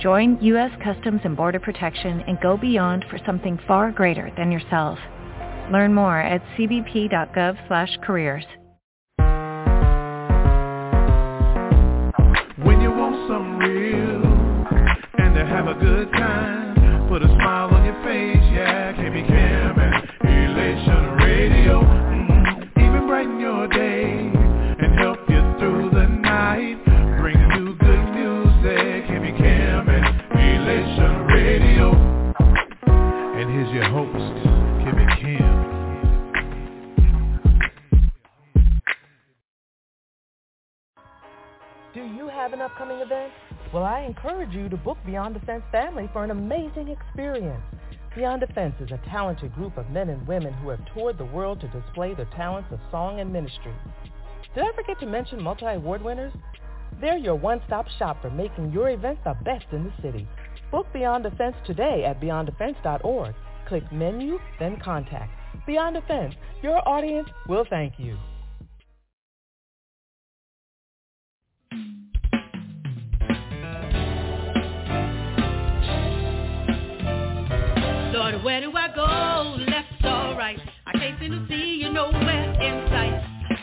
Join U.S. Customs and Border Protection and go beyond for something far greater than yourself. Learn more at cbp.gov slash careers. When you want real and to have a good time, put a smile on your face, yeah, KB Cam and Elation Radio mm-hmm. brighten your day host, Kimmy Cam. Do you have an upcoming event? Well, I encourage you to book Beyond the Fence Family for an amazing experience. Beyond the Fence is a talented group of men and women who have toured the world to display their talents of song and ministry. Did I forget to mention multi-award winners? They're your one-stop shop for making your event the best in the city. Book Beyond the Fence today at beyonddefense.org. Click menu, then contact. Beyond the Fence, your audience will thank you. Lord, where do I go? Left or right? I can't seem to see you nowhere in sight.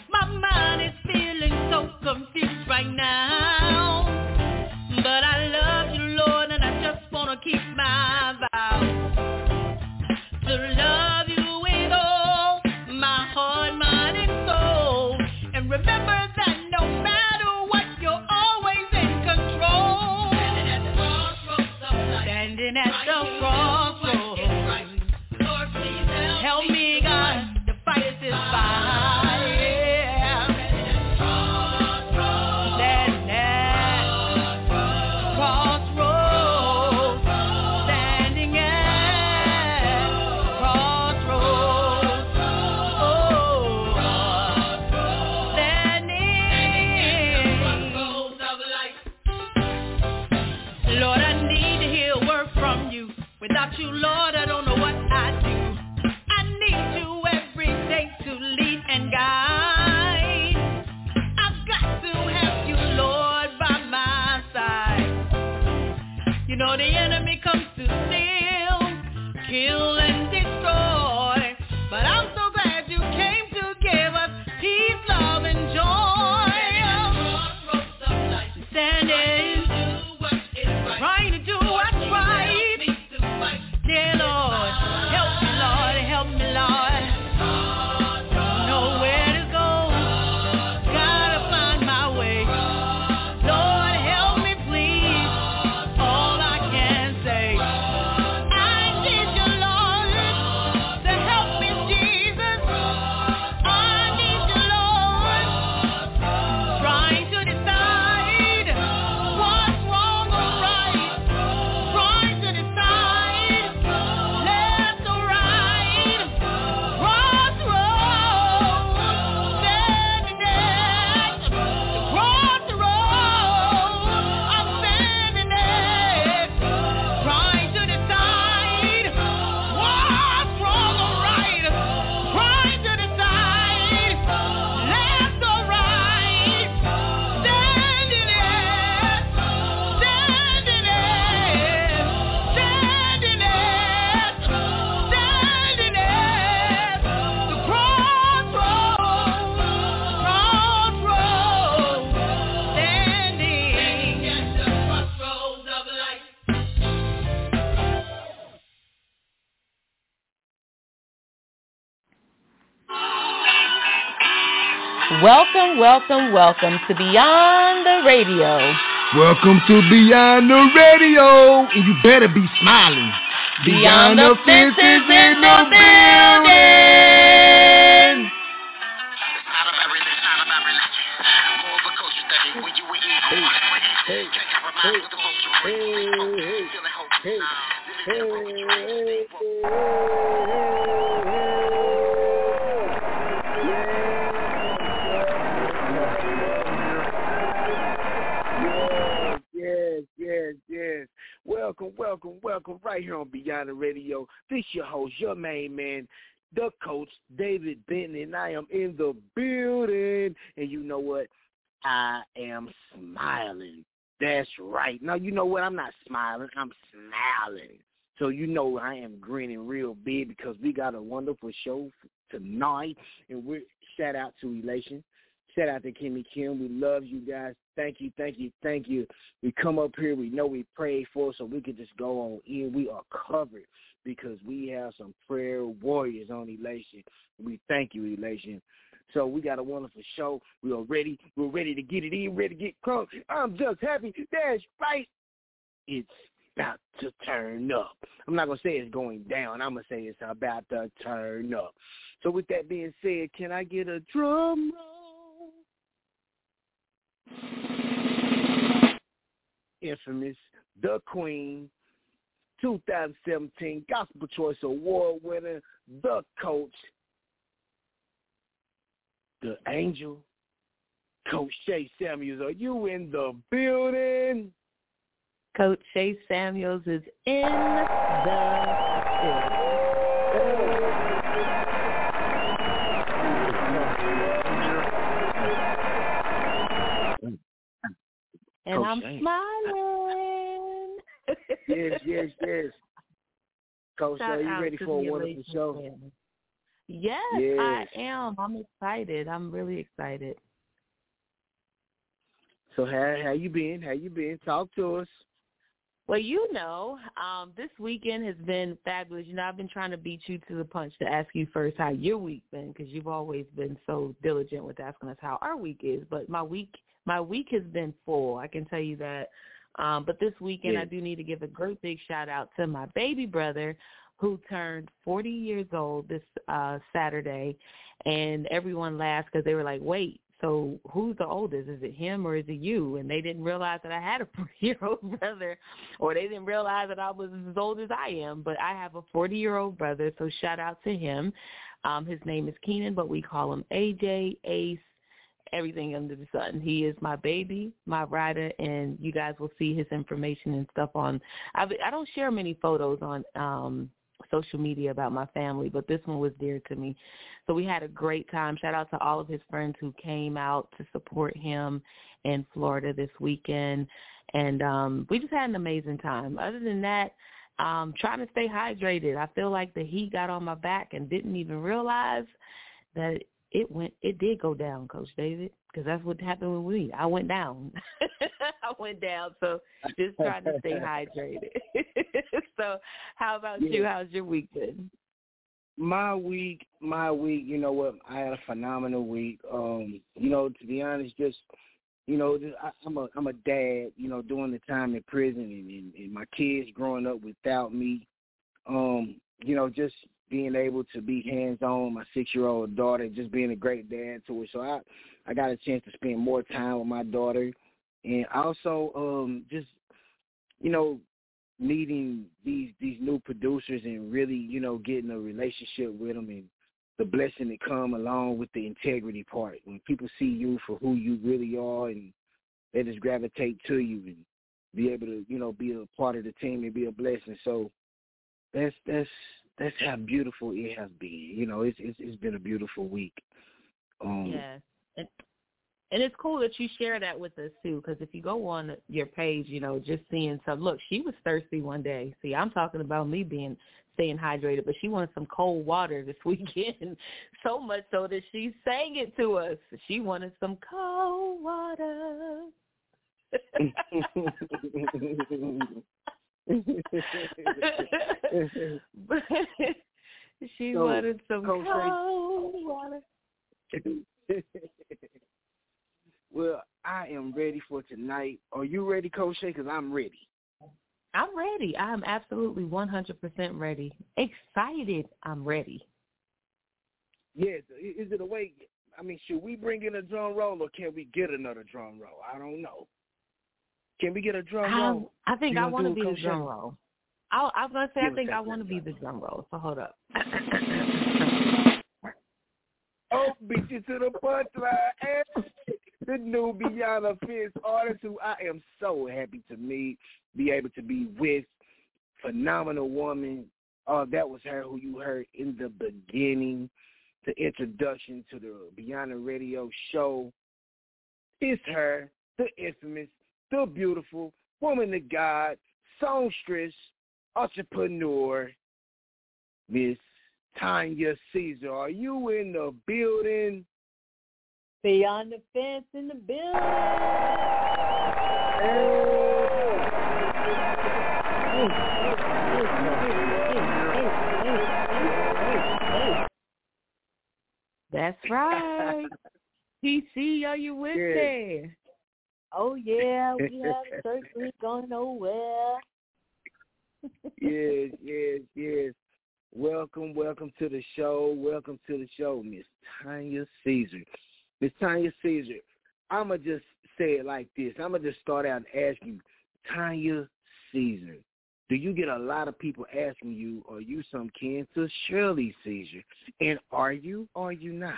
My mind is feeling so confused right now. But I love you, Lord, and I just wanna keep my vow love Welcome, welcome, welcome to Beyond the Radio. Welcome to Beyond the Radio, and you better be smiling. Beyond, Beyond the fences in the building. Welcome, welcome, welcome right here on Beyond the Radio. This your host, your main man, the coach, David Benton, and I am in the building. And you know what? I am smiling. That's right. Now, you know what? I'm not smiling. I'm smiling. So you know I am grinning real big because we got a wonderful show tonight. And we shout out to Elation. Shout out to Kimmy Kim. We love you guys. Thank you, thank you, thank you. We come up here. We know we pray for so we can just go on in. We are covered because we have some prayer warriors on Elation. We thank you, Elation. So we got a wonderful show. We are ready. We're ready to get it in, ready to get crunk. I'm just happy. That's right. It's about to turn up. I'm not going to say it's going down. I'm going to say it's about to turn up. So with that being said, can I get a drum roll? Infamous, the Queen, 2017 Gospel Choice Award winner, the coach, the angel, Coach Shay Samuels. Are you in the building? Coach Shay Samuels is in the And Coach I'm Shane. smiling. yes, yes, yes. Coach, Shout are you ready for a wonderful show? Yes, yes, I am. I'm excited. I'm really excited. So how how you been? How you been? Talk to us. Well, you know, um, this weekend has been fabulous. You know, I've been trying to beat you to the punch to ask you first how your week been because you've always been so diligent with asking us how our week is. But my week, my week has been full. I can tell you that. Um, but this weekend, yeah. I do need to give a great big shout out to my baby brother who turned 40 years old this uh Saturday and everyone laughed because they were like, "Wait, so who's the oldest? Is it him or is it you? And they didn't realize that I had a four-year-old brother, or they didn't realize that I was as old as I am. But I have a 40-year-old brother, so shout out to him. Um, his name is Keenan, but we call him AJ, Ace, everything under the sun. He is my baby, my rider, and you guys will see his information and stuff on. I, I don't share many photos on um social media about my family, but this one was dear to me. So we had a great time. Shout out to all of his friends who came out to support him in Florida this weekend. And um we just had an amazing time. Other than that, um trying to stay hydrated. I feel like the heat got on my back and didn't even realize that it went it did go down, Coach David, because that's what happened with me. I went down. I went down. So just trying to stay hydrated. so how about yeah. you? How's your week been? My week, my week, you know what? I had a phenomenal week. Um, you know, to be honest, just you know, I, I'm a I'm a dad. You know, doing the time in prison and, and, and my kids growing up without me. Um, you know, just being able to be hands on my six year old daughter, just being a great dad to her. So I I got a chance to spend more time with my daughter. And also um just you know meeting these these new producers and really you know getting a relationship with them and the blessing that come along with the integrity part. When people see you for who you really are and they just gravitate to you and be able to you know be a part of the team and be a blessing. So that's that's that's how beautiful it has been you know it's it's, it's been a beautiful week um yeah and and it's cool that you share that with us too, because if you go on your page, you know, just seeing some. Look, she was thirsty one day. See, I'm talking about me being staying hydrated, but she wanted some cold water this weekend, so much so that she sang it to us. She wanted some cold water. she so, wanted some cold water. well, I am ready for tonight. Are you ready, Coach Shay? Because I'm ready. I'm ready. I'm absolutely 100% ready. Excited. I'm ready. Yes. Is it a way? I mean, should we bring in a drum roll or can we get another drum roll? I don't know. Can we get a drum roll? I, think I want to be the drum roll. I, I was going to say, Give I think I want to be the drum roll. So hold up. Oh, beat you to the punchline. And the new Beyond the Fence artist who I am so happy to meet, be able to be with. Phenomenal woman. Uh, that was her who you heard in the beginning, the introduction to the Beyond the Radio show. It's her, the infamous, the beautiful woman of God, songstress, entrepreneur, Miss Tanya Caesar. Are you in the building? Beyond the fence in the building. That's right. PC, are you with Yes. me? Oh yeah, we have a church we ain't going nowhere. yes, yes, yes. Welcome, welcome to the show. Welcome to the show, Miss Tanya Caesar. Miss Tanya Caesar, I'ma just say it like this. I'ma just start out and ask you, Tanya Caesar. Do you get a lot of people asking you, are you some kin to Shirley Caesar? And are you or are you not?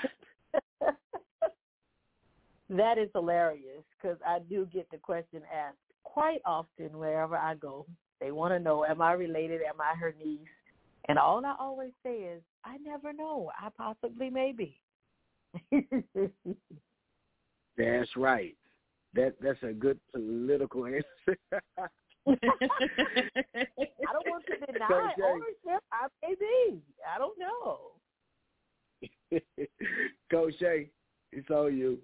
That is hilarious because I do get the question asked quite often wherever I go. They want to know, am I related? Am I her niece? And all I always say is, I never know. I possibly may be. That's right. That that's a good political answer. I don't want to deny Okay. ownership. I may be. I don't know. Coach Shay, it's on you.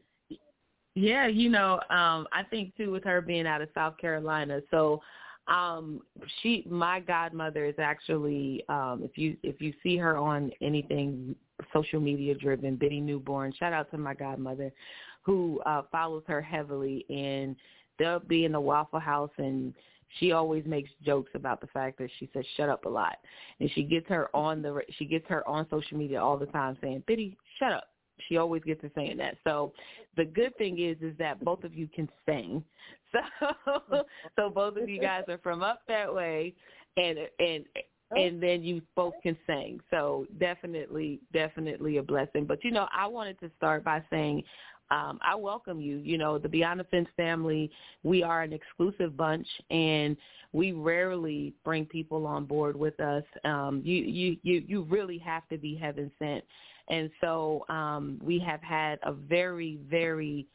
Yeah, you know, um, I think too with her being out of South Carolina, so um she my godmother is actually um if you if you see her on anything social media driven, Biddy Newborn, shout out to my godmother who uh follows her heavily and they'll be in the Waffle House and she always makes jokes about the fact that she says shut up a lot. And she gets her on the she gets her on social media all the time saying, "Biddy, shut up." She always gets her saying that. So the good thing is is that both of you can sing. So so both of you guys are from up that way and and and then you both can sing. So definitely definitely a blessing. But you know, I wanted to start by saying um, I welcome you. You know, the Beyond the Fence family, we are an exclusive bunch, and we rarely bring people on board with us. Um, you, you, you, you really have to be heaven sent. And so um, we have had a very, very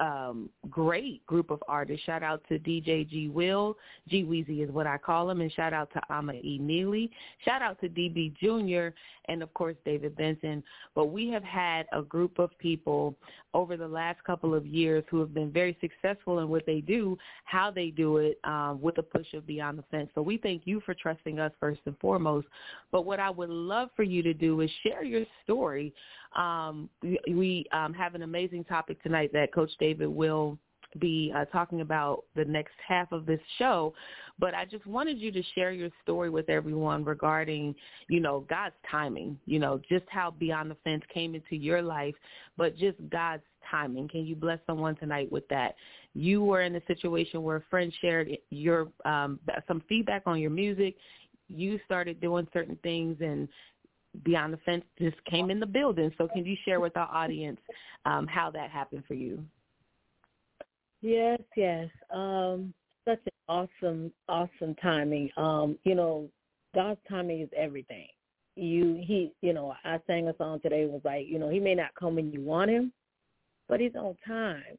um, great group of artists. Shout out to DJ G Will, G Weezy is what I call him, and shout out to Ama E. Neely. Shout out to DB Jr. and of course David Benton. But we have had a group of people over the last couple of years who have been very successful in what they do, how they do it, um, with a push of Beyond the Fence. So we thank you for trusting us first and foremost. But what I would love for you to do is share your story. Um, we we um, have an amazing topic tonight that Coach David will be uh, talking about the next half of this show. But I just wanted you to share your story with everyone regarding, you know, God's timing, you know, just how Beyond the Fence came into your life, but just God's timing. Can you bless someone tonight with that? You were in a situation where a friend shared your um, some feedback on your music. You started doing certain things and Beyond the Fence just came in the building. So can you share with our audience um, how that happened for you? Yes, yes. Um, such an awesome, awesome timing. Um, you know, God's timing is everything. You he you know, I sang a song today was like, you know, he may not come when you want him, but he's on time.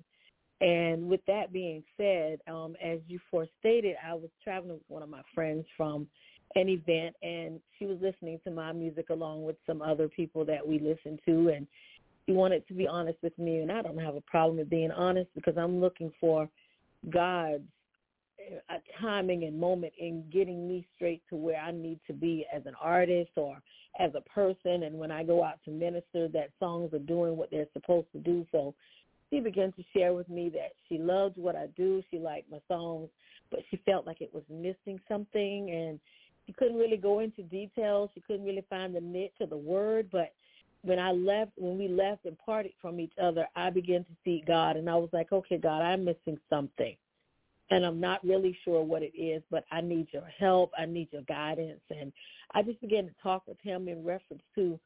And with that being said, um, as you forestated, I was traveling with one of my friends from an event and she was listening to my music along with some other people that we listen to and she wanted to be honest with me and I don't have a problem with being honest because I'm looking for God's uh, a timing and moment in getting me straight to where I need to be as an artist or as a person. And when I go out to minister, that songs are doing what they're supposed to do. So she began to share with me that she loved what I do. She liked my songs, but she felt like it was missing something and she couldn't really go into details. She couldn't really find the niche of the word, but when I left, when we left and parted from each other, I began to seek God, and I was like, okay, God, I'm missing something, and I'm not really sure what it is, but I need your help. I need your guidance, and I just began to talk with him in reference to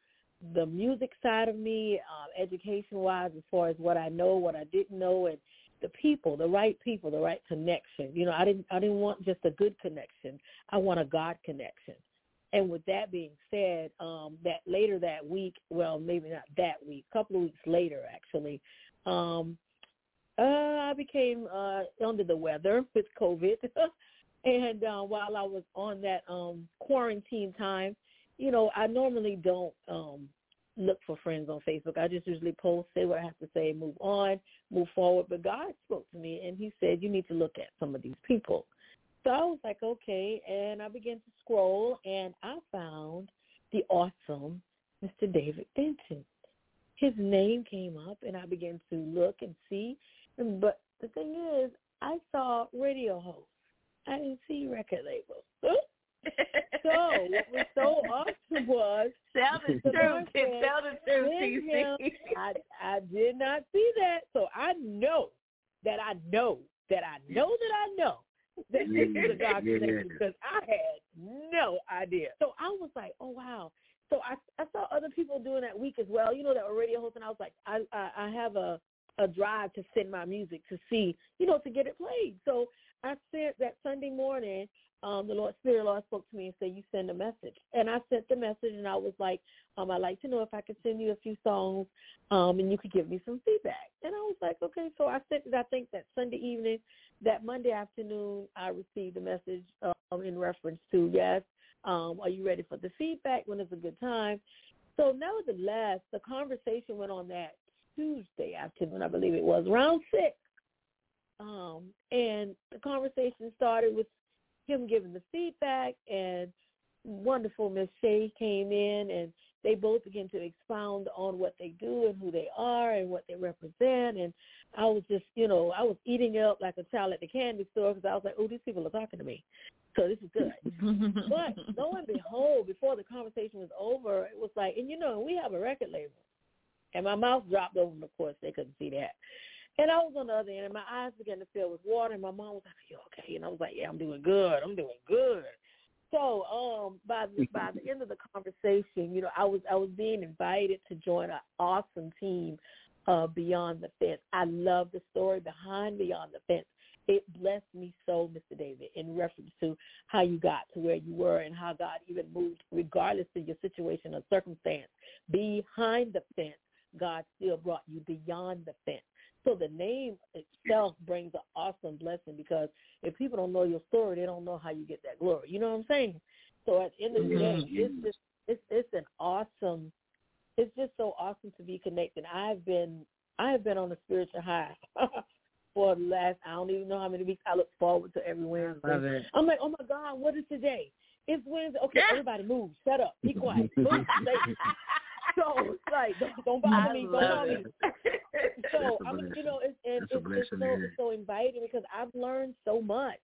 the music side of me, uh, education-wise, as far as what I know, what I didn't know, and the people, the right people, the right connection. You know, I didn't, I didn't want just a good connection. I want a God connection. And with that being said, um, that later that week, well, maybe not that week, a couple of weeks later, actually, um, uh, I became uh, under the weather with COVID. and uh, while I was on that um, quarantine time, you know, I normally don't um, look for friends on Facebook. I just usually post, say what I have to say, move on, move forward. But God spoke to me, and He said, you need to look at some of these people. So I was like, okay, and I began to scroll, and I found the awesome Mr. David Benton. His name came up, and I began to look and see. But the thing is, I saw radio hosts. I didn't see record labels. so what was so awesome was tell the truth. Tell the truth, TC. I I did not see that, so I know that I know that I know that I know that this is a God connection because I had no idea. So I was like, oh wow. So I I saw other people doing that week as well. You know that were radio hosts, and I was like, I I, I have a a drive to send my music to see, you know, to get it played. So I sent that Sunday morning. Um, the Lord Spirit Lord spoke to me and said, "You send a message." And I sent the message, and I was like, um, "I'd like to know if I could send you a few songs, um, and you could give me some feedback." And I was like, "Okay." So I sent it. I think that Sunday evening, that Monday afternoon, I received a message um, in reference to yes, um, are you ready for the feedback? When is a good time? So nevertheless, the conversation went on that Tuesday afternoon, I believe it was around six. Um, and the conversation started with him giving the feedback, and wonderful Miss Shay came in, and they both began to expound on what they do and who they are and what they represent. And I was just, you know, I was eating up like a child at the candy store because I was like, oh, these people are talking to me. So this is good. but lo and behold, before the conversation was over, it was like, and you know, we have a record label. And my mouth dropped open, of course, they couldn't see that. And I was on the other end, and my eyes began to fill with water. And my mom was like, "You okay?" And I was like, "Yeah, I'm doing good. I'm doing good." So, um, by the by the end of the conversation, you know, I was I was being invited to join an awesome team, uh, Beyond the Fence. I love the story behind Beyond the Fence. It blessed me so, Mr. David, in reference to how you got to where you were and how God even moved, regardless of your situation or circumstance. Behind the fence, God still brought you beyond the fence. So the name itself brings an awesome blessing because if people don't know your story, they don't know how you get that glory. You know what I'm saying? So at the end of the day, it's just it's it's an awesome. It's just so awesome to be connected. I've been I have been on a spiritual high for the last I don't even know how many weeks. I look forward to every Wednesday. I'm like, oh my God, what is today? It's Wednesday. Okay, everybody move. Shut up. Be quiet. Move. so it's like don't, don't bother me, don't bother me. so I mean, you know, it's and it's, it's so it's so inviting because I've learned so much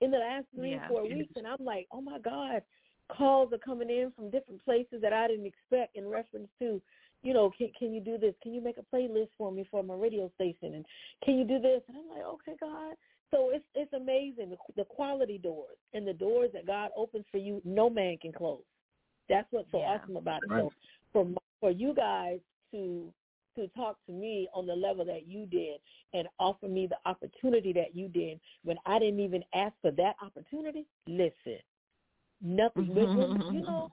in the last three yeah. four weeks, and I'm like, oh my god, calls are coming in from different places that I didn't expect in reference to. You know, can can you do this? Can you make a playlist for me for my radio station? And can you do this? And I'm like, okay, God. So it's it's amazing the, the quality doors and the doors that God opens for you, no man can close. That's what's so Yeah. awesome about it. Right. So for for you guys to to talk to me on the level that you did and offer me the opportunity that you did when I didn't even ask for that opportunity. Listen, nothing. when, mm-hmm. you know.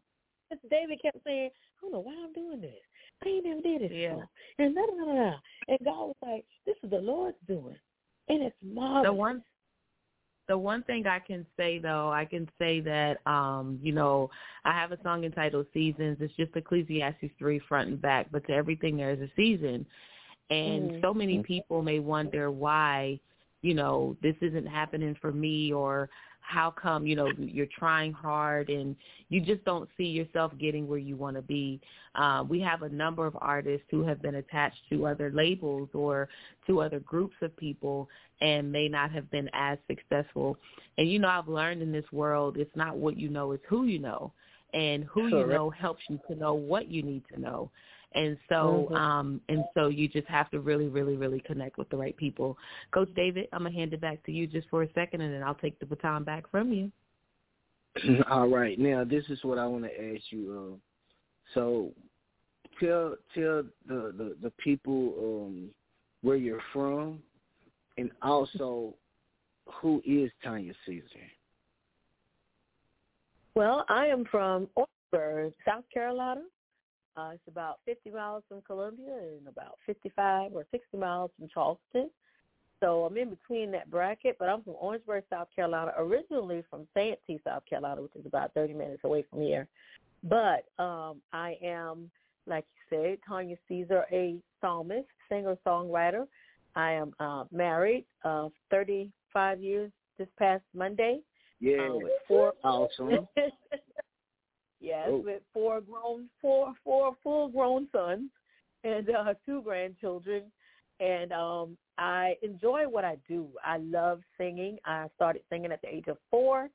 David kept saying, "I don't know why I'm doing this. I ain't never did this Yeah. before." And da, da, da, da. and God was like, "This is the Lord's doing, and it's marvelous." the one the one thing I can say though, I can say that um, you know, I have a song entitled Seasons. It's just Ecclesiastes three front and back, but to everything there is a season. And Mhm. so many people may wonder why you know, this isn't happening for me or how come, you know, you're trying hard and you just don't see yourself getting where you want to be. Uh, we have a number of artists who have been attached to other labels or to other groups of people and may not have been as successful. And, you know, I've learned in this world, it's not what you know, it's who you know. And who you know helps you to know what you need to know and so mm-hmm. um and so you just have to really really really connect with the right people. Coach david i'm gonna hand it back to you just for a second and then i'll take the baton back from you. All right. Now this is what i want to ask you um so tell tell the the, the people um where you're from and also who is tanya caesar? Well i am from Orangeburg, south carolina uh, it's about 50 miles from Columbia and about 55 or 60 miles from Charleston. So I'm in between that bracket, but I'm from Orangeburg, South Carolina, originally from Santee, South Carolina, which is about 30 minutes away from here. But um, I am, like you said, Tanya Caesar, a psalmist, singer-songwriter. I am uh, married, uh, 35 years this past Monday. Yeah, um, with four awesome. Yes, oh. with four grown, four four full grown sons and uh, two grandchildren, and um, I enjoy what I do. I love singing. I started singing at the age of four.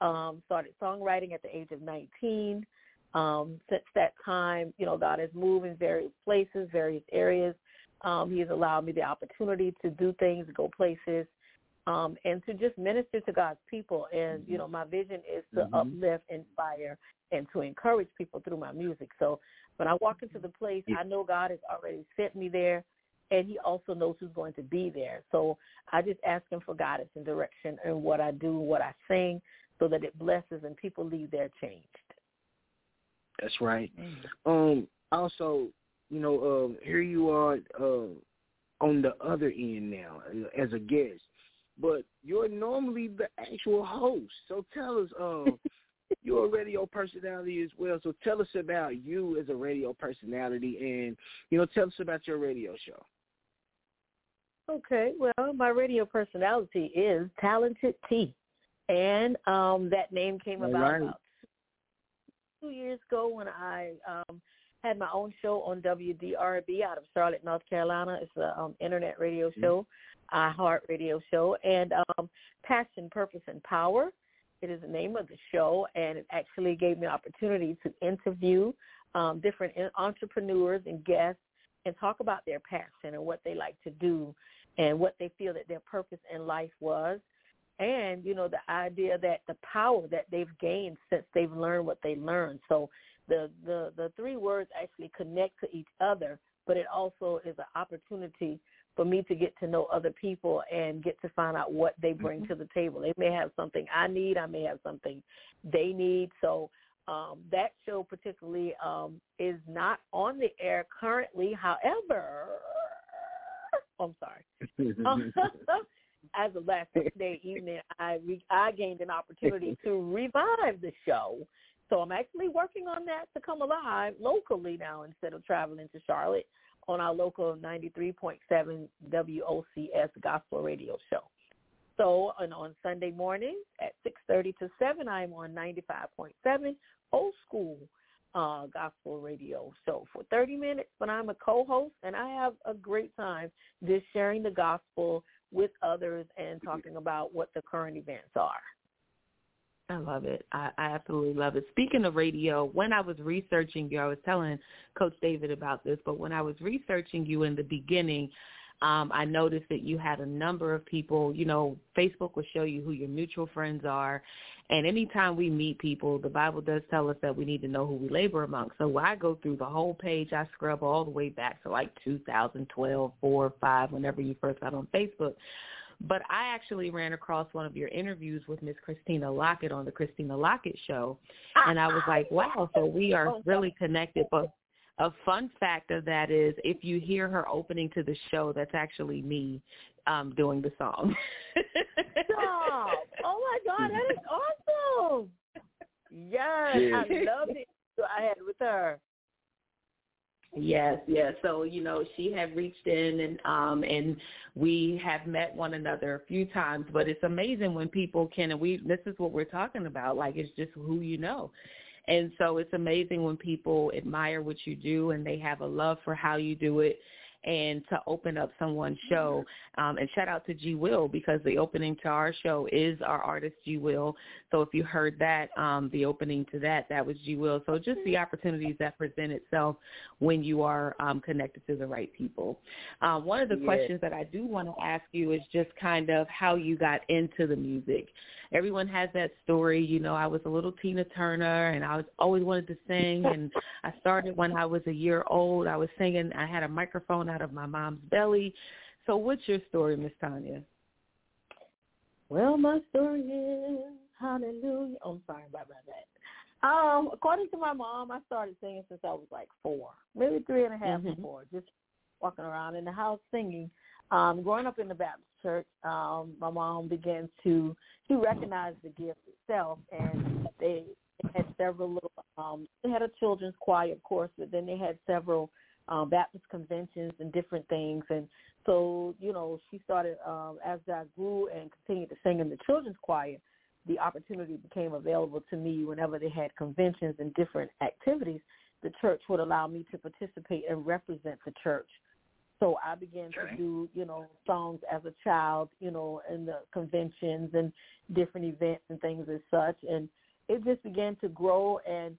Um, started songwriting at the age of nineteen. Um, since that time, you know, God has moved in various places, various areas. Um, he has allowed me the opportunity to do things, go places, um, and to just minister to God's people. And you know, my vision is to mm-hmm. uplift, inspire, and to encourage people through my music. So when I walk into the place, I know God has already sent me there, and He also knows who's going to be there. So I just ask Him for guidance and direction in what I do, what I sing, so that it blesses and people leave there changed. That's right. Mm-hmm. Um, also, you know, um, here you are uh, on the other end now uh, as a guest but you're normally the actual host. So tell us, um, you're a radio personality as well. So tell us about you as a radio personality, and you know, tell us about your radio show. Okay, well, my radio personality is Talented T, and um, that name came about, right. about two years ago when I um, had my own show on WDRB out of Charlotte, North Carolina. It's an um, internet radio mm-hmm. show. Mm-hmm iHeart Radio show, and um, Passion, Purpose, and Power. It is the name of the show, and it actually gave me an opportunity to interview um, different entrepreneurs and guests and talk about their passion and what they like to do and what they feel that their purpose in life was. And, you know, the idea that the power that they've gained since they've learned what they learned. So the, the, the three words actually connect to each other, but it also is an opportunity for me to get to know other people and get to find out what they bring mm-hmm. to the table. They may have something I need, I may have something they need. So um, that show particularly um, is not on the air currently. However, I'm sorry. As of last Thursday evening, I re- I gained an opportunity to revive the show. So I'm actually working on that to come alive locally now instead of traveling to Charlotte on our local 93.7 WOCS gospel radio show. So and on Sunday mornings at 6.30 to 7, I'm on 95.7 old school uh, gospel radio show for 30 minutes, but I'm a co-host and I have a great time just sharing the gospel with others and talking about what the current events are. I love it. I, I absolutely love it. Speaking of radio, when I was researching you, I was telling Coach David about this, but when I was researching you in the beginning, um, I noticed that you had a number of people, you know, Facebook will show you who your mutual friends are. And anytime we meet people, the Bible does tell us that we need to know who we labor among. So I go through the whole page, I scrub all the way back to like 2012, 4, 5, whenever you first got on Facebook. But I actually ran across one of your interviews with Miss Christina Lockett on the Christina Lockett show, and I was like, wow, so we are oh, really connected. But a fun fact of that is if you hear her opening to the show, that's actually me um, doing the song. Stop. Oh my God, that is awesome. Yes, I love it. So I had with her. Yes, yes. So you know, she had reached in and um and we have met one another a few times. But it's amazing when people can and we this is what we're talking about. Like it's just who you know. And so it's amazing when people admire what you do and they have a love for how you do it and to open up someone's show. Um, and shout out to G Will because the opening to our show is our artist G Will. So if you heard that, um, the opening to that, that was G Will. So just the opportunities that present itself when you are um, connected to the right people. Um, one of the Yes. questions that I do want to ask you is just kind of how you got into the music. Everyone has that story. You know, I was a little Tina Turner and I was always wanted to sing and I started when I was a year old. I was singing. I had a microphone out of my mom's belly. So what's your story, Miss Tanya? Well, my story is hallelujah. Oh, I'm sorry about that. Um, according to my mom, I started singing since I was like four, maybe three and a half or Mhm. four, just walking around in the house singing. Um, growing up in the Baptist church, um, my mom began to she recognized the gift itself, and they had several little. Um, they had a children's choir, of course, but then they had several um, Baptist conventions and different things, and so you know she started um, as I grew and continued to sing in the children's choir. The opportunity became available to me whenever they had conventions and different activities. The church would allow me to participate and represent the church. So I began to do, you know, songs as a child, you know, in the conventions and different events and things as such. And it just began to grow. And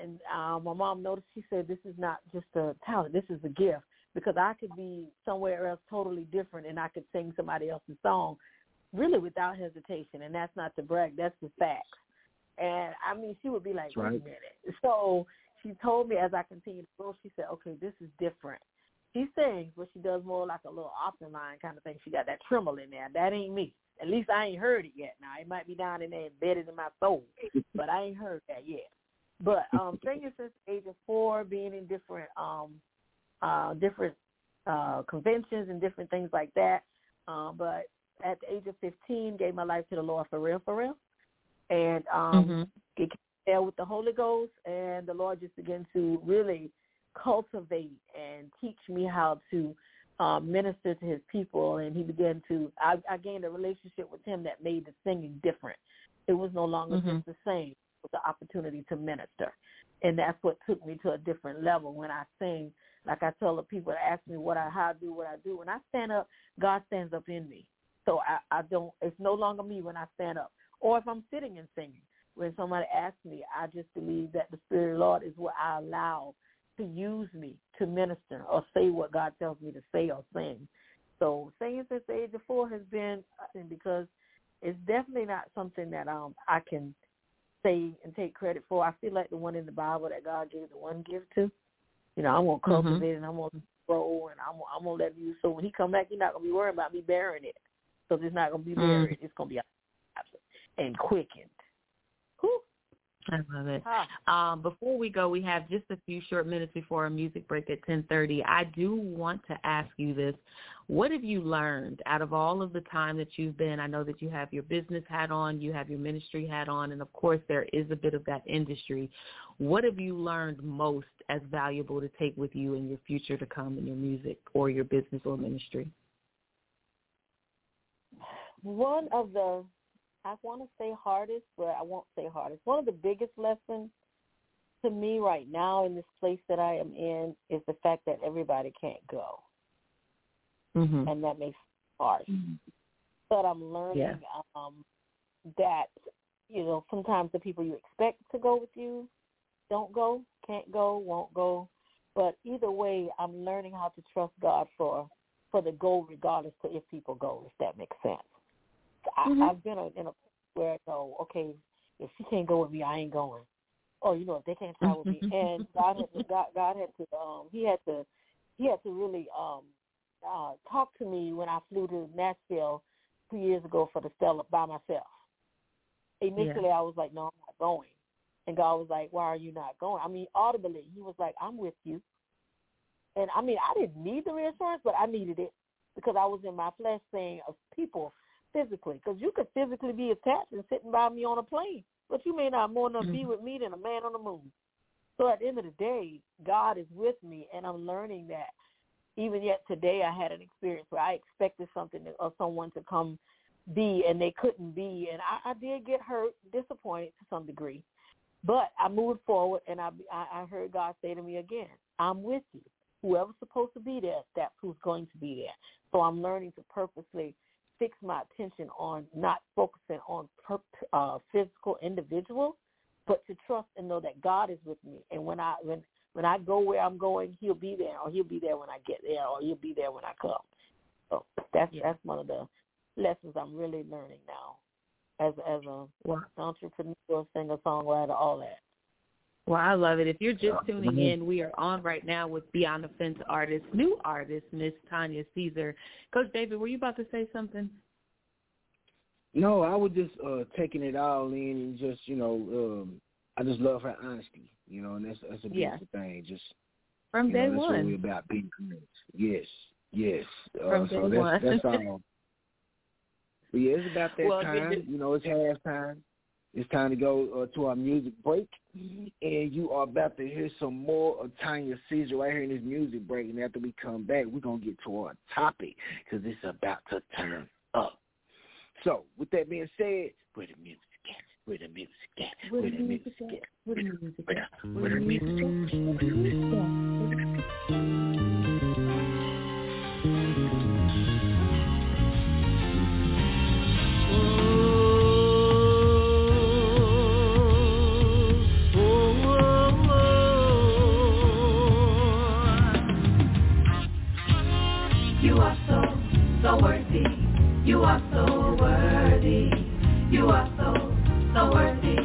and uh, my mom noticed. She said, "This is not just a talent. This is a gift." Because I could be somewhere else totally different, and I could sing somebody else's song, really without hesitation. And that's not to brag. That's the facts. And I mean, she would be like, That's "Wait a minute." So she told me as I continued to grow, she said, "Okay, this is different." She sings, but she does more like a little opera line kind of thing. She got that tremble in there. That ain't me. At least I ain't heard it yet. Now it might be down in there embedded in my soul, but I ain't heard that yet. But um singing since the age of four, being in different um uh different uh conventions and different things like that. Um, but at the age of fifteen, gave my life to the Lord for real, for real, and um Mhm. get there with the Holy Ghost, and the Lord just began to really cultivate and teach me how to um, minister to His people. And He began to, I, I gained a relationship with Him that made the singing different. It was no longer Mhm. just the same. It was the opportunity to minister, and that's what took me to a different level when I sing. Like I tell the people that ask me what I how I do what I do. When I stand up, God stands up in me. So I, I don't. It's no longer me when I stand up, or if I'm sitting and singing. When somebody asks me, I just believe that the Spirit of the Lord is what I allow to use me to minister or say what God tells me to say or sing. So singing since the age of four has been and because it's definitely not something that um I can say and take credit for. I feel like the one in the Bible that God gave the one gift to. You know, I'm gonna cultivate and I'm gonna grow and I'm I'm gonna let you. So when he come back, he's not gonna be worried about me burying it. So it's not gonna be Mm. buried. It's gonna be absent and quickened. I love it. Ah. Um, before we go, we have just a few short minutes before our music break at 10:30. I do want to ask you this: What have you learned out of all of the time that you've been? I know that you have your business hat on, you have your ministry hat on, and of course there is a bit of that industry. What have you learned most as valuable to take with you in your future to come in your music or your business or ministry? one of the I want to say hardest, but I won't say hardest. One of the biggest lessons to me right now in this place that I am in is the fact that everybody can't go, Mm-hmm. and that makes it hard. But I'm learning Yeah. um, that you know sometimes the people you expect to go with you don't go, can't go, won't go. But either way, I'm learning how to trust God for for the goal, regardless to if people go. If that makes sense. I, Mhm. I've been in a place where I go, okay, if she can't go with me, I ain't going. Or you know, if they can't travel with me, and God had to, God, God had to, um, he had to, he had to really um, uh, talk to me when I flew to Nashville two years ago for the Stellar by myself. Initially, I was like, no, I'm not going, and God was like, why are you not going? I mean, audibly, he was like, I'm with you. And I mean, I didn't need the reassurance, but I needed it because I was in my flesh saying of people physically, because you could physically be attached and sitting by me on a plane, but you may not more enough be Mhm. with me than a man on the moon. So at the end of the day, God is with me, and I'm learning that. Even yet today, I had an experience where I expected something or someone to come be, and they couldn't be, and I, I did get hurt, disappointed to some degree. But I moved forward, and I, I heard God say to me again, "I'm with you. Whoever's supposed to be there, that's who's going to be there." So I'm learning to purposely fix my attention on not focusing on per, uh, physical individuals, but to trust and know that God is with me. And when I when when I go where I'm going, He'll be there, or He'll be there when I get there, or He'll be there when I come. So that's yeah. that's one of the lessons I'm really learning now as as a entrepreneur, singer, songwriter, all that. Well, I love it. If you're just tuning in, we are on right now with Beyond the Fence artist, new artist, Miss Tanya Caesar. Coach David, were you about to say something? No, I was just uh taking it all in and just, you know, um I just love her honesty, you know, and that's that's a beautiful yeah. thing. Just from day know, that's one. What we're about being committed. Yes, yes. From uh, day so that's, one. that's all. But yeah, it's about that well, time. You know, it's halftime. It's time to go uh, to our music break, and you are about to hear some more of Tanya Caesar right here in this music break. And after we come back, we're gonna get to our topic because it's about to turn up. So, with that being said, where the music at? Where the music at? Where the music at? Where the music at? Where the music at? Are so worthy. You are so, so worthy.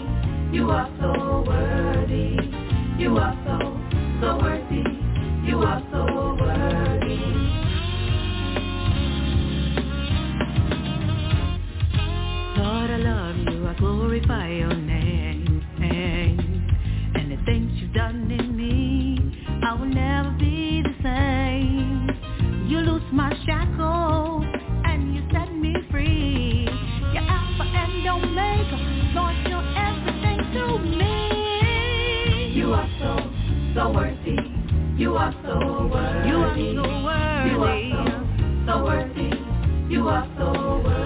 You are so worthy. You are so, so worthy. You are so worthy. Lord, I love you. I glorify so worthy. You are so worthy. You are so worthy. You are so, so worthy. You are so worthy.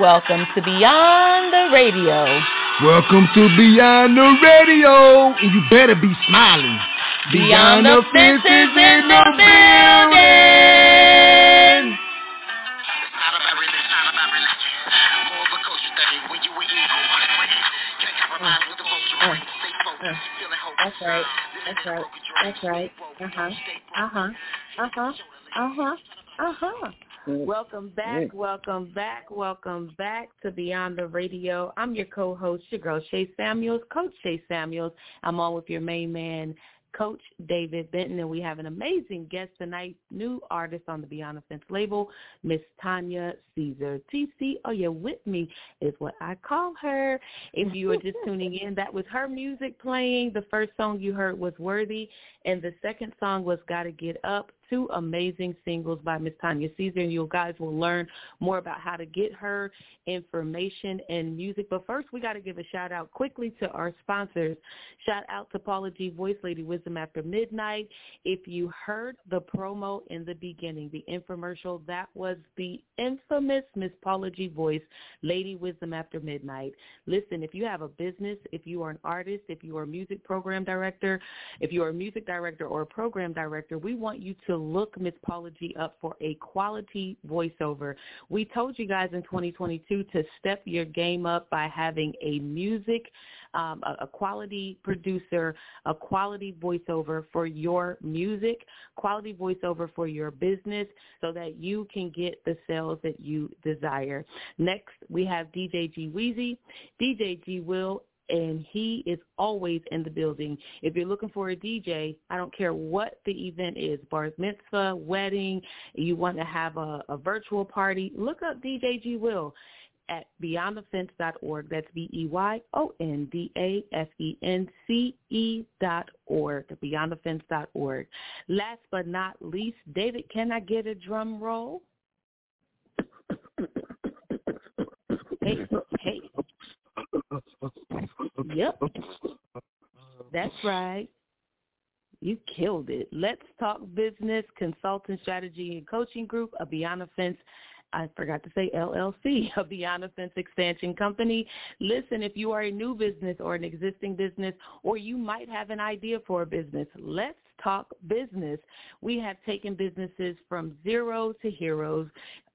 Welcome, welcome to Beyond the Radio. Welcome to Beyond the Radio, and you better be smiling. Beyond, Beyond the fences in the building. That's right. That's right. That's right. Uh huh. Uh huh. Uh huh. Uh huh. Uh huh. Welcome back, welcome back, welcome back to Beyond the Radio. I'm your co-host, your girl Shay Samuels, Coach Shay Samuels. I'm on with your main man, Coach David Benton, and we have an amazing guest tonight, new artist on the Beyond the Fence label, Miss Tanya Caesar. TC, oh, you with me is what I call her. If you are just tuning in, that was her music playing. The first song you heard was Worthy, and the second song was Gotta Get Up two amazing singles by Miss Tanya Caesar, and you guys will learn more about how to get her information and music. But first, we got to give a shout out quickly to our sponsors. Shout out to Paula G. Voice, Lady Wisdom After Midnight. If you heard the promo in the beginning, the infomercial, that was the infamous Miss Paula G. Voice, Lady Wisdom After Midnight. Listen, if you have a business, if you are an artist, if you are a music program director, if you are a music director or a program director, we want you to look Miss Paula G up for a quality voiceover. We told you guys in 2022 to step your game up by having a music, um, a, a quality producer, a quality voiceover for your music, quality voiceover for your business so that you can get the sales that you desire. Next, we have DJ G Weezy. DJ G Will and he is always in the building. If you're looking for a DJ, I don't care what the event is, bar mitzvah, wedding, you want to have a, a virtual party, look up DJ G Will at beyondthefence.org. That's B-E-Y-O-N-D-A-F-E-N-C-E dot org, beyondthefence.org. Last but not least, David, can I get a drum roll? Hey, hey. Yep. That's right. You killed it. Let's Talk Business Consulting Strategy and Coaching Group, a Beyond the Fence I forgot to say LLC, a Beyond the Fence expansion company. Listen, if you are a new business or an existing business, or you might have an idea for a business, let's talk business. We have taken businesses from zero to heroes.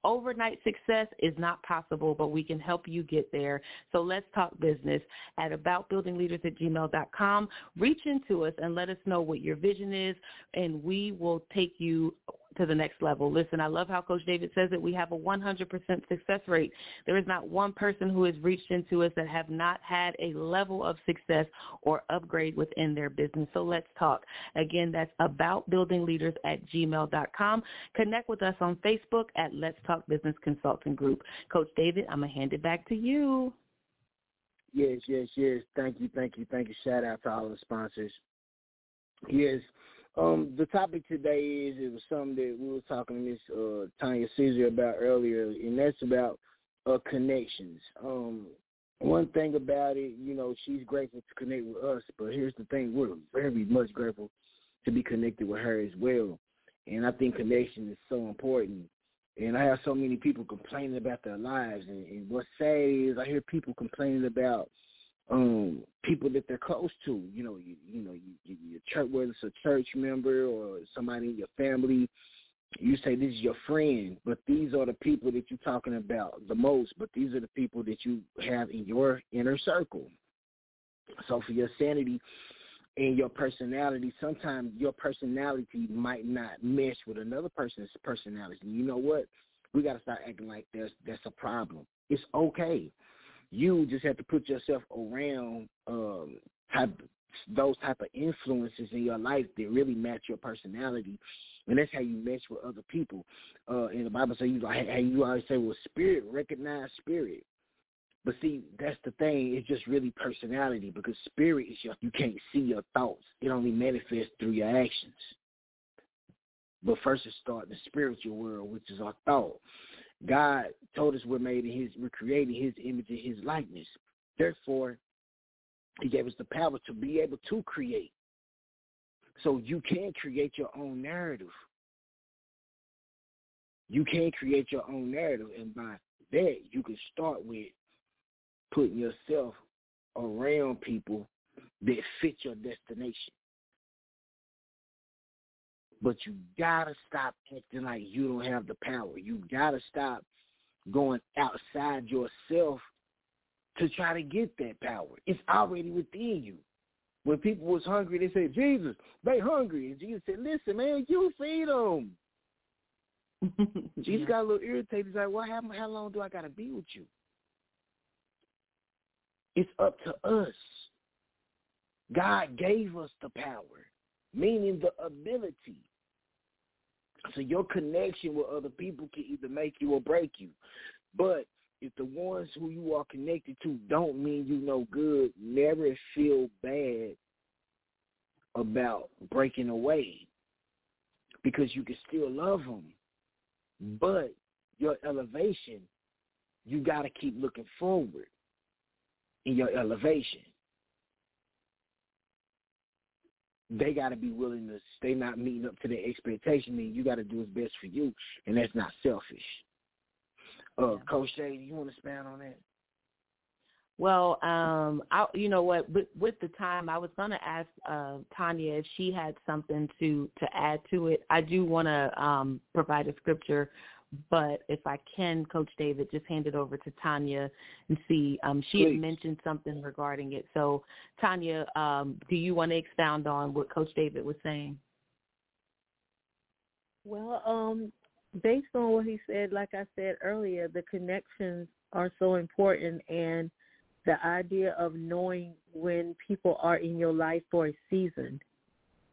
Overnight success is not possible, but we can help you get there. So let's talk business at aboutbuildingleaders at gmail.com. Reach into us and let us know what your vision is, and we will take you to the next level. Listen, I love how Coach David says it. We have a 100% success rate. There is not one person who has reached into us that have not had a level of success or upgrade within their business. So let's talk. Again, that's aboutbuildingleaders at gmail.com. Connect with us on Facebook at Let's Talk Business Consulting Group. Coach David, I'm going to hand it back to you. Yes, yes, yes. Thank you, thank you, thank you. Shout out to all the sponsors. Yes, um, the topic today is it was something that we were talking to Miss uh, Tanya Caesar about earlier, and that's about uh, connections. Um, one thing about it, you know, she's grateful to connect with us, but here's the thing: we're very much grateful to be connected with her as well. And I think connection is so important. And I have so many people complaining about their lives, and, and what's sad is I hear people complaining about um people that they're close to you know you you know you, you your church whether it's a church member or somebody in your family you say this is your friend but these are the people that you're talking about the most but these are the people that you have in your inner circle. So for your sanity and your personality sometimes your personality might not mesh with another person's personality. You know what? We got to start acting like that's that's a problem. It's okay you just have to put yourself around um, type those type of influences in your life that really match your personality, and that's how you match with other people. Uh, and the Bible says you like how you always say, well, spirit recognize spirit. But see, that's the thing. It's just really personality because spirit is your you can't see your thoughts. It only manifests through your actions. But first it starts the spiritual world, which is our thought. God told us we're made in his, we're created his image and his likeness. Therefore, he gave us the power to be able to create. So you can create your own narrative. You can create your own narrative, and by that, you can start with putting yourself around people that fit your destination. But you gotta stop acting like you don't have the power. You gotta stop going outside yourself to try to get that power. It's already within you. When people was hungry, they said, Jesus, they hungry. And Jesus said, listen, man, you feed them. Jesus got a little irritated. He's like, well, how, how long do I got to be with you? It's up to us. God gave us the power, meaning the ability. So your connection with other people can either make you or break you. But if the ones who you are connected to don't mean you no good, never feel bad about breaking away because you can still love them. But your elevation, you got to keep looking forward in your elevation. They got to be willing to stay not meeting up to their expectation. Mean, you got to do what's best for you, and that's not selfish. Uh, yeah. Coach Shay, you want to expand on that? Well, um, I, you know what? With, with the time, I was going to ask uh, Tanya if she had something to to add to it. I do want to um, provide a scripture but if I can, Coach David, just hand it over to Tanya and see. Um, she Please. had mentioned something regarding it. So, Tanya, um, do you want to expound on what Coach David was saying? Well, um, based on what he said, like I said earlier, the connections are so important, and the idea of knowing when people are in your life for a season,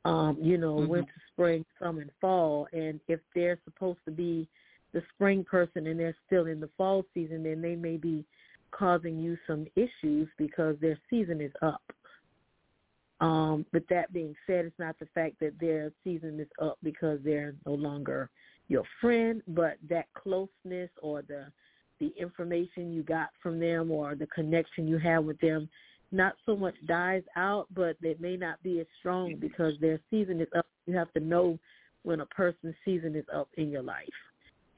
um, you know, Mhm. winter, spring, summer, and fall, and if they're supposed to be the spring person and they're still in the fall season, then they may be causing you some issues because their season is up. Um, but that being said, it's not the fact that their season is up because they're no longer your friend, but that closeness or the the information you got from them or the connection you have with them not so much dies out, but it may not be as strong because their season is up. You have to know when a person's season is up in your life.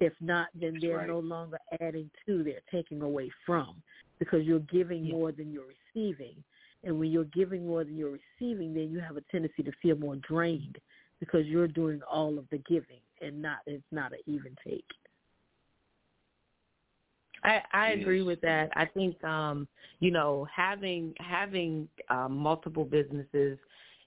If not, then they're right. no longer adding to, they're taking away from because you're giving more than you're receiving. And when you're giving more than you're receiving, then you have a tendency to feel more drained because you're doing all of the giving and not it's not an even take. I, I agree with that. I think um, you know having having uh, multiple businesses,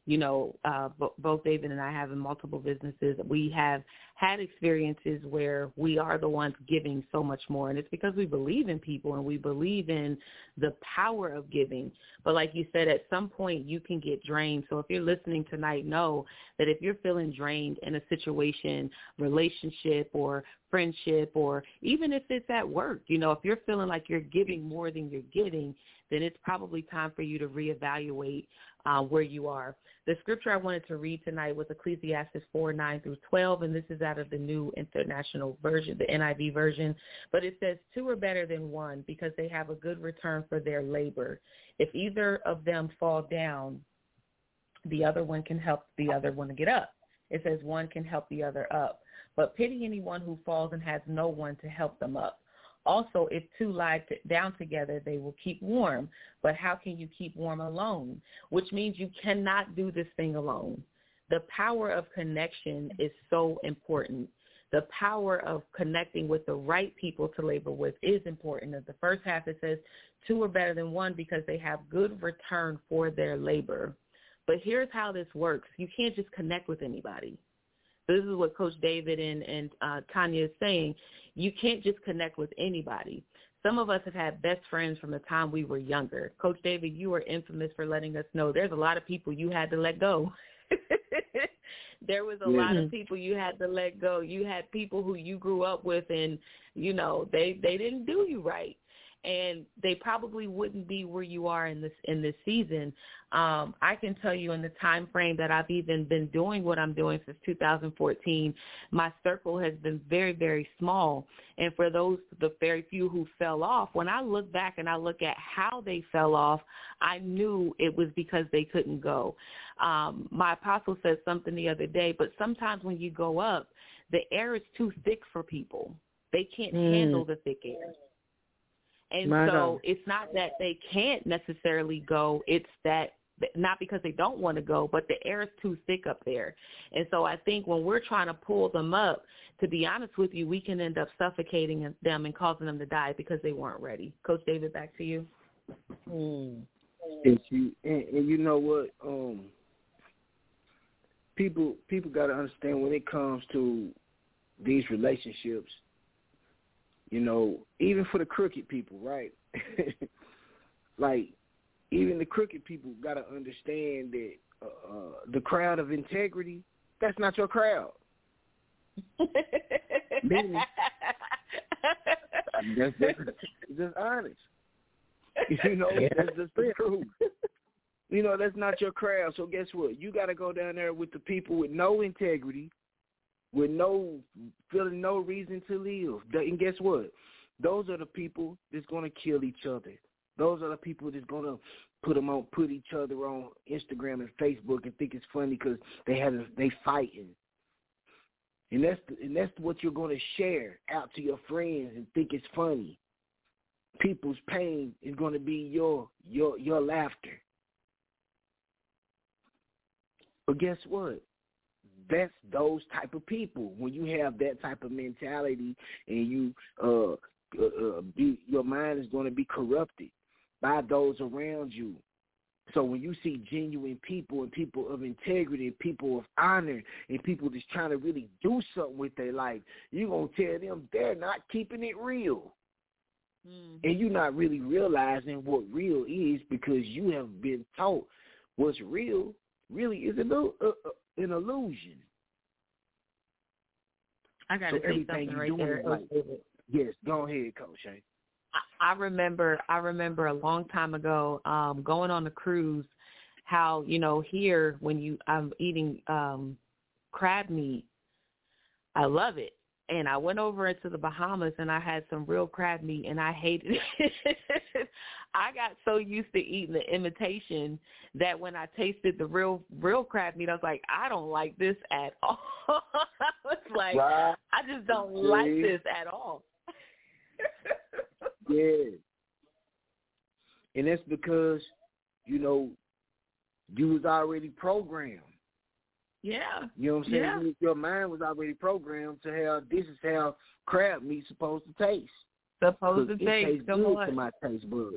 you know, uh, b- both David and I having multiple businesses, we have had experiences where we are the ones giving so much more, and it's because we believe in people and we believe in the power of giving. But like you said, at some point you can get drained. So if you're listening tonight, know that if you're feeling drained in a situation, relationship or friendship or even if it's at work, you know, if you're feeling like you're giving more than you're getting, then it's probably time for you to reevaluate uh, where you are. The scripture I wanted to read tonight was Ecclesiastes 4, 9 through 12, and this is out of the New International Version, the NIV version. But it says, two are better than one because they have a good return for their labor. If either of them fall down, the other one can help the other one to get up. It says one can help the other up. But pity anyone who falls and has no one to help them up. Also, if two lie t- down together, they will keep warm. But how can you keep warm alone? Which means you cannot do this thing alone. The power of connection is so important. The power of connecting with the right people to labor with is important. In the first half, it says two are better than one because they have good return for their labor. But here's how this works. You can't just connect with anybody. This is what Coach David and, and uh, Tanya is saying. You can't just connect with anybody. Some of us have had best friends from the time we were younger. Coach David, you are infamous for letting us know there's a lot of people you had to let go. there was a lot of people you had to let go. You had people who you grew up with and you know, they they didn't do you right and they probably wouldn't be where you are in this in this season. Um, I can tell you in the time frame that I've even been doing what I'm doing since 2014, my circle has been very very small. And for those the very few who fell off, when I look back and I look at how they fell off, I knew it was because they couldn't go. Um, my apostle said something the other day, but sometimes when you go up, the air is too thick for people. They can't Mm. handle the thick air. And My so God. it's not that they can't necessarily go. It's that not because they don't want to go, but the air is too thick up there. And so I think when we're trying to pull them up, to be honest with you, we can end up suffocating them and causing them to die because they weren't ready. Coach David, back to you. Mm. And you and, and you know what? Um, people people got to understand when it comes to these relationships. You know, even for the crooked people, right? like even the crooked people got to understand that uh, uh, the crowd of integrity that's not your crowd. Meaning, that's just, just honest. You know, that's just the truth. You know, that's not your crowd. So guess what? You got to go down there with the people with no integrity, with no feeling no reason to live. And guess what? Those are the people that's going to kill each other. Those are the people that's going to put them on, put each other on Instagram and Facebook and think it's funny because they have they fighting. And that's and that's what you're going to share out to your friends and think it's funny. People's pain is going to be your your your laughter. But guess what? That's those type of people. When you have that type of mentality and you uh, uh, uh be, your mind is going to be corrupted by those around you. So when you see genuine people and people of integrity and people of honor and people that's trying to really do something with their life, you're going to tell them they're not keeping it real. Mm-hmm. and you're not really realizing what real is because you have been taught what's real really is an, uh, uh, an illusion. I got So to say everything something right there. is like- Coach David. Yes, go ahead, Coach Shane. I, I remember I remember a long time ago um going on a cruise how you know here when you I'm eating um crab meat I love it and I went over into the Bahamas and I had some real crab meat and I hated it. I got so used to eating the imitation that when I tasted the real real crab meat I was like I don't like this at all. I was like. I just don't like this at all. Yeah. And that's because, you know, you was already programmed. Yeah. You know what I'm saying? Yeah. Your mind was already programmed to how this is how crab meat's supposed to taste. Supposed to 'Cause it taste. tastes Come good on. to my taste buds.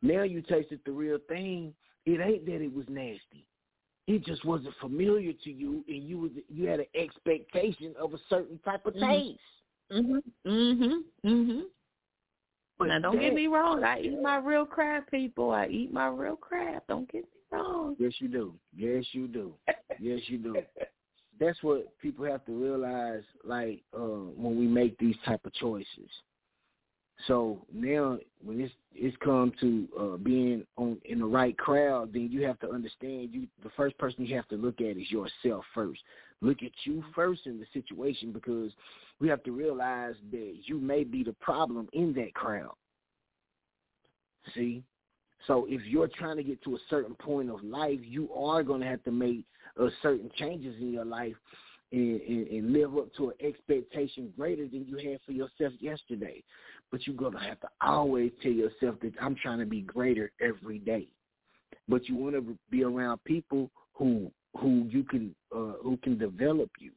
Now you tasted the real thing. It ain't that it was nasty. It just wasn't familiar to you, and you was you had an expectation of a certain type of Mhm. taste. Mhm. Mhm. Mhm. But Now don't get me wrong. I eat my real crab, people. I eat my real crab. Don't get me wrong. Yes, you do. Yes, you do. Yes, you do. That's what people have to realize, like uh, when we make these type of choices. So now, when it's it's come to uh, being on in the right crowd, then you have to understand. You the first person you have to look at is yourself first. Look at you first in the situation because we have to realize that you may be the problem in that crowd. See, so if you're trying to get to a certain point of life, you are going to have to make uh, certain changes in your life and, and, and live up to an expectation greater than you had for yourself yesterday. But you're going to have to always tell yourself that I'm trying to be greater every day. But you want to be around people who who you can uh, who can develop you.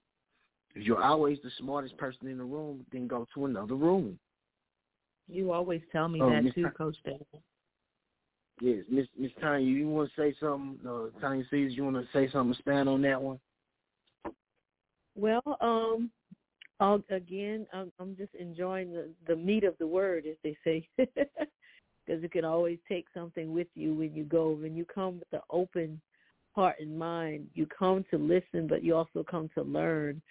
If you're always the smartest person in the room, then go to another room. You always tell me Oh, that too, Coach David. Yes, Miss Miss Tanya, you want to say something? Uh, Tanya Caesar, you want to say something? Expand on that one. Well, um, I'll, again, I'm, I'm just enjoying the the meat of the word, as they say, because you can always take something with you when you go. When you come with an open heart and mind, you come to listen, but you also come to learn.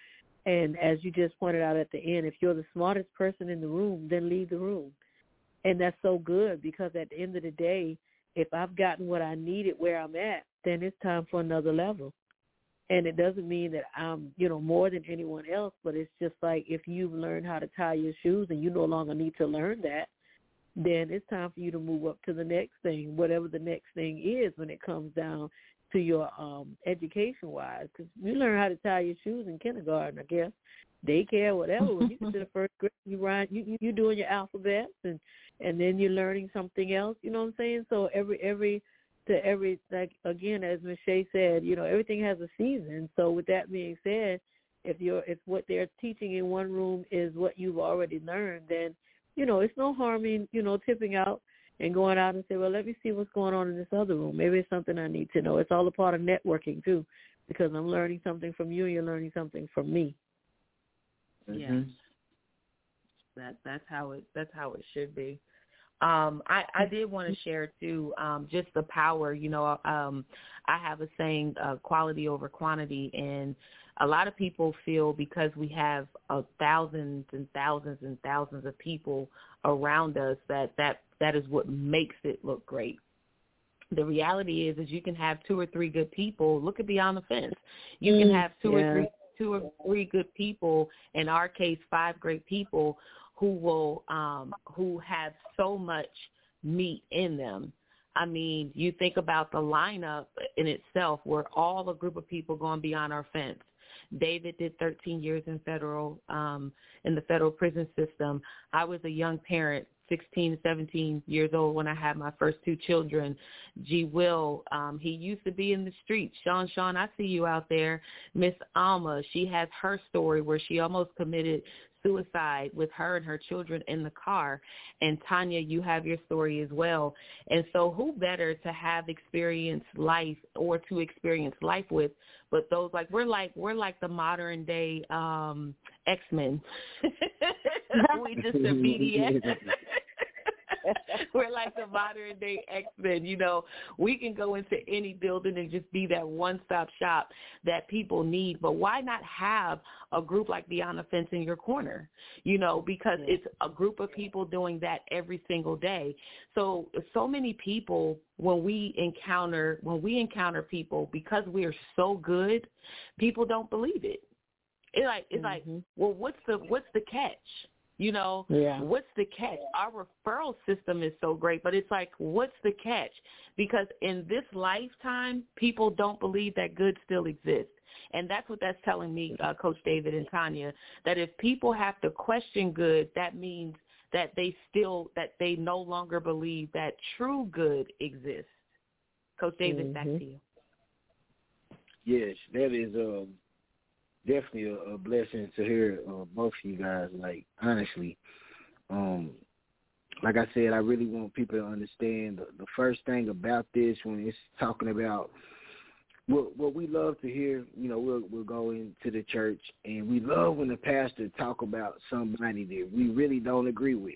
And as you just pointed out at the end, if you're the smartest person in the room, then leave the room. And that's so good because at the end of the day, if I've gotten what I needed where I'm at, then it's time for another level. And it doesn't mean that I'm, you know, more than anyone else, but it's just like if you've learned how to tie your shoes and you no longer need to learn that, then it's time for you to move up to the next thing, whatever the next thing is when it comes down to your um education wise because you learn how to tie your shoes in kindergarten, I guess, daycare, whatever. When you get to the first grade, you ride, you you you're doing your alphabets and and then you're learning something else. You know what I'm saying? So every every to every like again as Michelle said, you know, everything has a season. So with that being said, if you're if what they're teaching in one room is what you've already learned, then you know it's no harm in you know tipping out and going out and say, well, let me see what's going on in this other room. Maybe it's something I need to know. It's all a part of networking too, because I'm learning something from you, and you're learning something from me. Yes. Mm-hmm. That that's how it that's how it should be. Um, I, I did want to share too, um, just the power. You know, um, I have a saying, uh, quality over quantity, and a lot of people feel because we have uh, thousands and thousands and thousands of people around us that that that is what makes it look great. The reality is, is you can have two or three good people. Look at Beyond the Fence. You can have two yeah. or three two or three good people. In our case, five great people who will um who have so much meat in them. I mean, you think about the lineup in itself. We're all a group of people going beyond our fence. David did 13 years in federal um in the federal prison system. I was a young parent 16, 17 years old when I had my first two children. G. Will, um, he used to be in the streets. Sean, Sean, I see you out there. Miss Alma, she has her story where she almost committed suicide with her and her children in the car. And Tanya, you have your story as well. And so who better to have experienced life or to experience life with but those like we're like we're like the modern day um X Men. we just a BDS. We're like the modern day X Men. You know, we can go into any building and just be that one stop shop that people need. But why not have a group like Beyond the Fence in your corner? You know, because yeah. it's a group of people doing that every single day. So so many people when we encounter when we encounter people because we are so good, people don't believe it. It's like it's mm-hmm. like, well, what's the what's the catch? You know, yeah. what's the catch? Our referral system is so great, but it's like, what's the catch? Because in this lifetime, people don't believe that good still exists. And that's what that's telling me, uh, Coach David and Tanya, that if people have to question good, that means that they still, that they no longer believe that true good exists. Coach David, mm-hmm. back to you. Yes, that is um, definitely a, a blessing to hear uh, both of you guys. Like honestly, um, like I said, I really want people to understand the, the first thing about this when it's talking about what what we love to hear. You know, we'll we'll go into the church and we love when the pastor talk about somebody that we really don't agree with.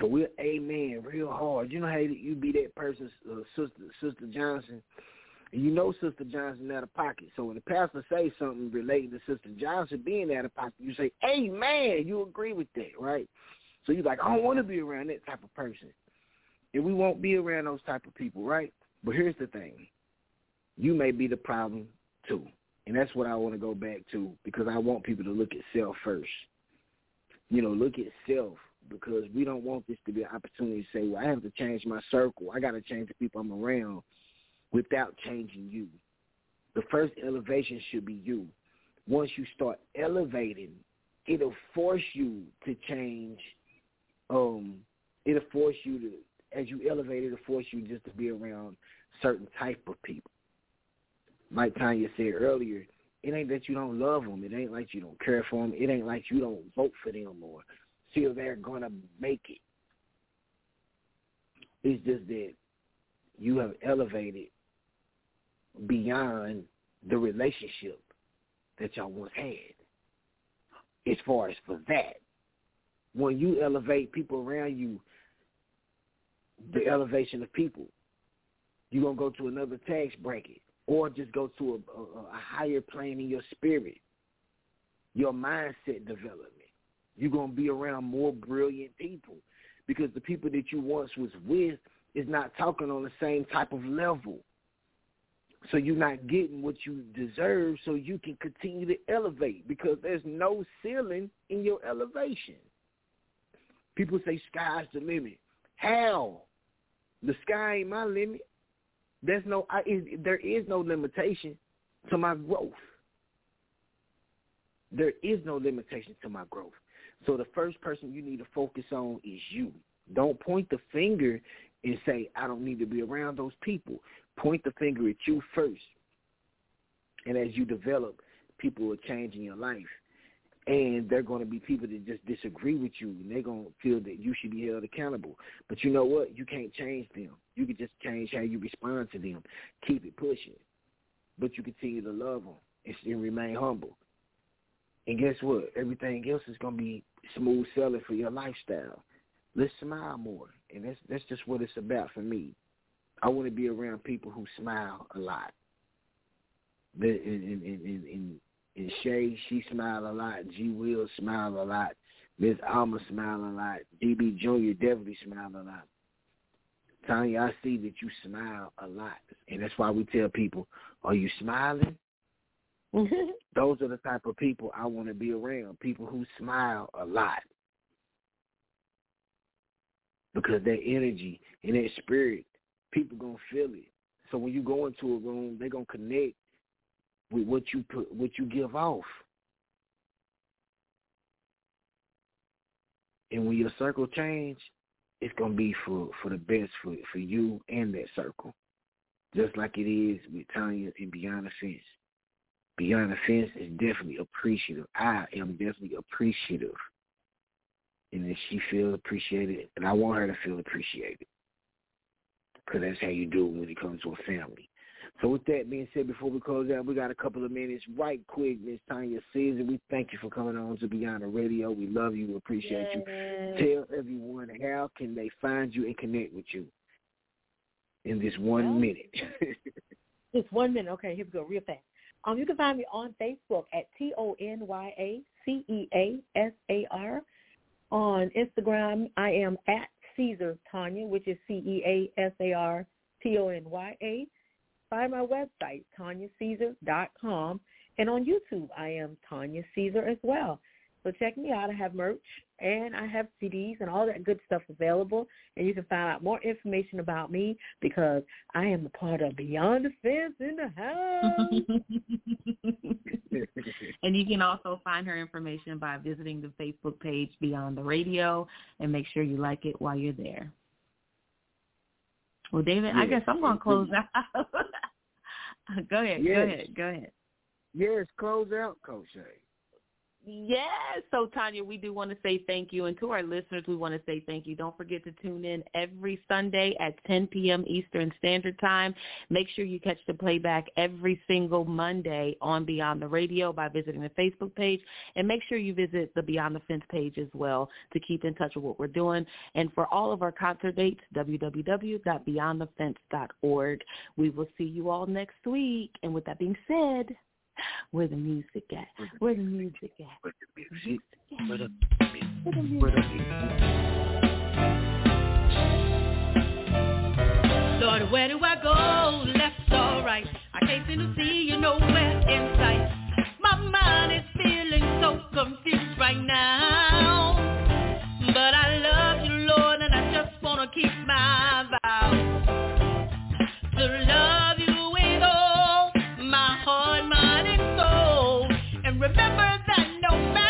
So we're amen real hard. You know how you be that person, uh, sister, Sister Johnson you know Sister Johnson out of pocket. So when the pastor says something relating to Sister Johnson being out of pocket, you say, man, you agree with that, right? So you're like, I don't want to be around that type of person. And we won't be around those type of people, right? But here's the thing. You may be the problem, too. And that's what I want to go back to because I want people to look at self first. You know, look at self because we don't want this to be an opportunity to say, well, I have to change my circle. I got to change the people I'm around without changing you. The first elevation should be you. Once you start elevating, it'll force you to change. Um, it'll force you to, as you elevate, it'll force you just to be around certain type of people. Like Tanya said earlier, it ain't that you don't love them. It ain't like you don't care for them. It ain't like you don't vote for them or feel they're gonna make it. It's just that you have elevated beyond the relationship that y'all once had. As far as for that, when you elevate people around you, the elevation of people, you're going to go to another tax bracket or just go to a, a, a higher plane in your spirit, your mindset development. You're going to be around more brilliant people because the people that you once was with is not talking on the same type of level. So you're not getting what you deserve so you can continue to elevate because there's no ceiling in your elevation. People say sky's the limit. How? The sky ain't my limit. There's no I, there is no limitation to my growth. There is no limitation to my growth. So the first person you need to focus on is you. Don't point the finger and say, I don't need to be around those people point the finger at you first. And as you develop, people will change in your life. And they're going to be people that just disagree with you, and they're going to feel that you should be held accountable. But you know what? You can't change them. You can just change how you respond to them. Keep it pushing. But you continue to love them and still remain humble. And guess what? Everything else is going to be smooth sailing for your lifestyle. Let's smile more. And that's that's just what it's about for me. I want to be around people who smile a lot. In in in in, in Shay, she smiled a lot. G Will smiled a lot. Miss Alma smiled a lot. DB Junior definitely smiled a lot. Tanya, I see that you smile a lot, and that's why we tell people, "Are you smiling?" Those are the type of people I want to be around. People who smile a lot because their energy and their spirit people gonna feel it. So when you go into a room, they're gonna connect with what you put, what you give off. And when your circle change, it's gonna be for for the best for for you and that circle, just like it is with Tanya and Beyond the Fence. Beyond the Fence is definitely appreciative. I am definitely appreciative, and that she feels appreciated, and I want her to feel appreciated because that's how you do it when it comes to a family. So with that being said, before we close out, we got a couple of minutes. Right quick, Miss Tonya Ceasar, we thank you for coming on to Beyond the Radio. We love you. We appreciate Yes. you. Tell everyone how can they find you and connect with you in this one minute. Just one minute. Okay, here we go, real fast. Um, you can find me on Facebook at T O N Y A C E A S A R. On Instagram, I am at Ceasar Tonya, which is C E A S A R T O N Y A. Find my website, TonyaCeasar.com. And on YouTube, I am Tonya Ceasar as well. So check me out. I have merch and I have CDs and all that good stuff available. And you can find out more information about me because I am a part of Beyond the Fence in the house. and you can also find her information by visiting the Facebook page Beyond the Radio and make sure you like it while you're there. Well, David, I guess I'm going to close out. go ahead. Go ahead. Go ahead. yes, close out, Coach A. Yes. So, Tonya, we do want to say thank you. And to our listeners, we want to say thank you. Don't forget to tune in every Sunday at 10 p.m. Eastern Standard Time. Make sure you catch the playback every single Monday on Beyond the Radio by visiting the Facebook page. And make sure you visit the Beyond the Fence page as well to keep in touch with what we're doing. And for all of our concert dates, www.beyondthefence.org. We will see you all next week. And with that being said, where the music at? Where the music at? Where the music? Where the Where the where the music? Lord, where do I go? Left or right? I can't seem to see you nowhere in sight. My mind is feeling so confused right now. But I love you, Lord, and I just wanna keep my vow to love no matter